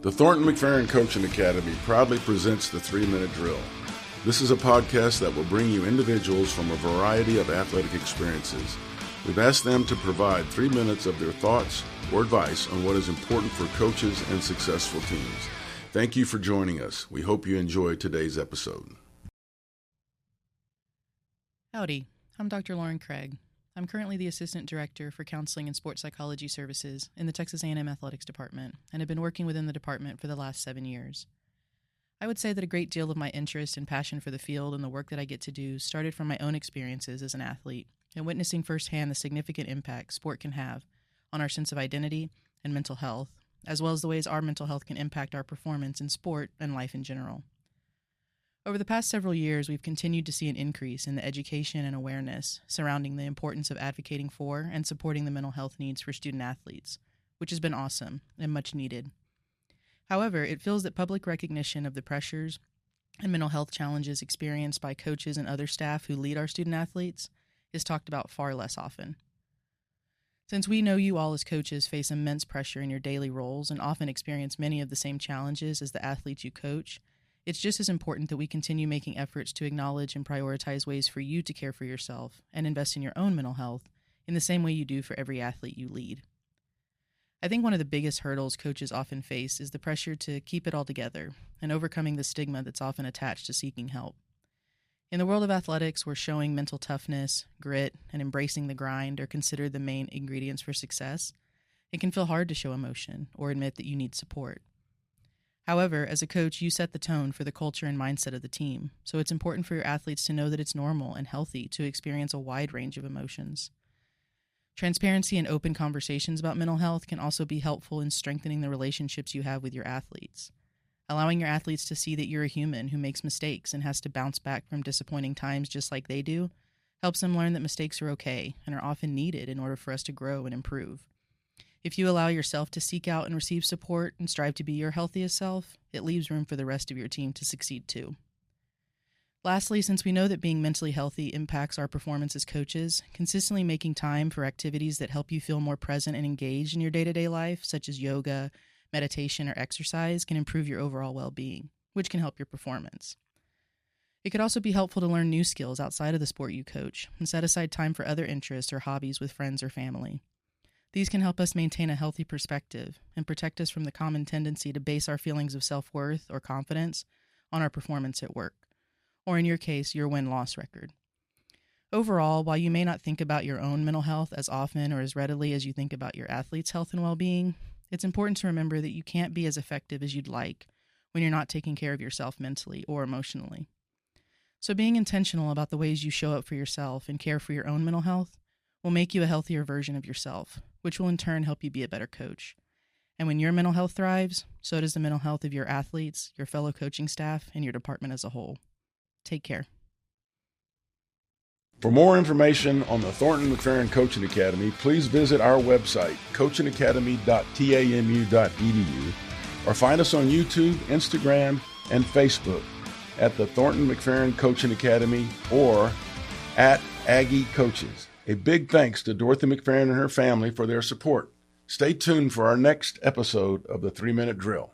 The Thornton McFerrin Coaching Academy proudly presents the three minute drill. This is a podcast that will bring you individuals from a variety of athletic experiences. We've asked them to provide three minutes of their thoughts or advice on what is important for coaches and successful teams. Thank you for joining us. We hope you enjoy today's episode. Howdy, I'm Dr. Lauren Craig. I'm currently the Assistant Director for Counseling and Sports Psychology Services in the Texas A&M Athletics Department and have been working within the department for the last 7 years. I would say that a great deal of my interest and passion for the field and the work that I get to do started from my own experiences as an athlete and witnessing firsthand the significant impact sport can have on our sense of identity and mental health, as well as the ways our mental health can impact our performance in sport and life in general. Over the past several years, we've continued to see an increase in the education and awareness surrounding the importance of advocating for and supporting the mental health needs for student athletes, which has been awesome and much needed. However, it feels that public recognition of the pressures and mental health challenges experienced by coaches and other staff who lead our student athletes is talked about far less often. Since we know you all as coaches face immense pressure in your daily roles and often experience many of the same challenges as the athletes you coach, it's just as important that we continue making efforts to acknowledge and prioritize ways for you to care for yourself and invest in your own mental health in the same way you do for every athlete you lead. I think one of the biggest hurdles coaches often face is the pressure to keep it all together and overcoming the stigma that's often attached to seeking help. In the world of athletics, where showing mental toughness, grit, and embracing the grind are considered the main ingredients for success, it can feel hard to show emotion or admit that you need support. However, as a coach, you set the tone for the culture and mindset of the team, so it's important for your athletes to know that it's normal and healthy to experience a wide range of emotions. Transparency and open conversations about mental health can also be helpful in strengthening the relationships you have with your athletes. Allowing your athletes to see that you're a human who makes mistakes and has to bounce back from disappointing times just like they do helps them learn that mistakes are okay and are often needed in order for us to grow and improve. If you allow yourself to seek out and receive support and strive to be your healthiest self, it leaves room for the rest of your team to succeed too. Lastly, since we know that being mentally healthy impacts our performance as coaches, consistently making time for activities that help you feel more present and engaged in your day to day life, such as yoga, meditation, or exercise, can improve your overall well being, which can help your performance. It could also be helpful to learn new skills outside of the sport you coach and set aside time for other interests or hobbies with friends or family. These can help us maintain a healthy perspective and protect us from the common tendency to base our feelings of self worth or confidence on our performance at work, or in your case, your win loss record. Overall, while you may not think about your own mental health as often or as readily as you think about your athlete's health and well being, it's important to remember that you can't be as effective as you'd like when you're not taking care of yourself mentally or emotionally. So, being intentional about the ways you show up for yourself and care for your own mental health will make you a healthier version of yourself, which will in turn help you be a better coach. And when your mental health thrives, so does the mental health of your athletes, your fellow coaching staff, and your department as a whole. Take care. For more information on the Thornton McFerrin Coaching Academy, please visit our website, coachingacademy.tamu.edu, or find us on YouTube, Instagram, and Facebook at the Thornton McFerrin Coaching Academy or at Aggie Coaches. A big thanks to Dorothy McFerrin and her family for their support. Stay tuned for our next episode of the Three Minute Drill.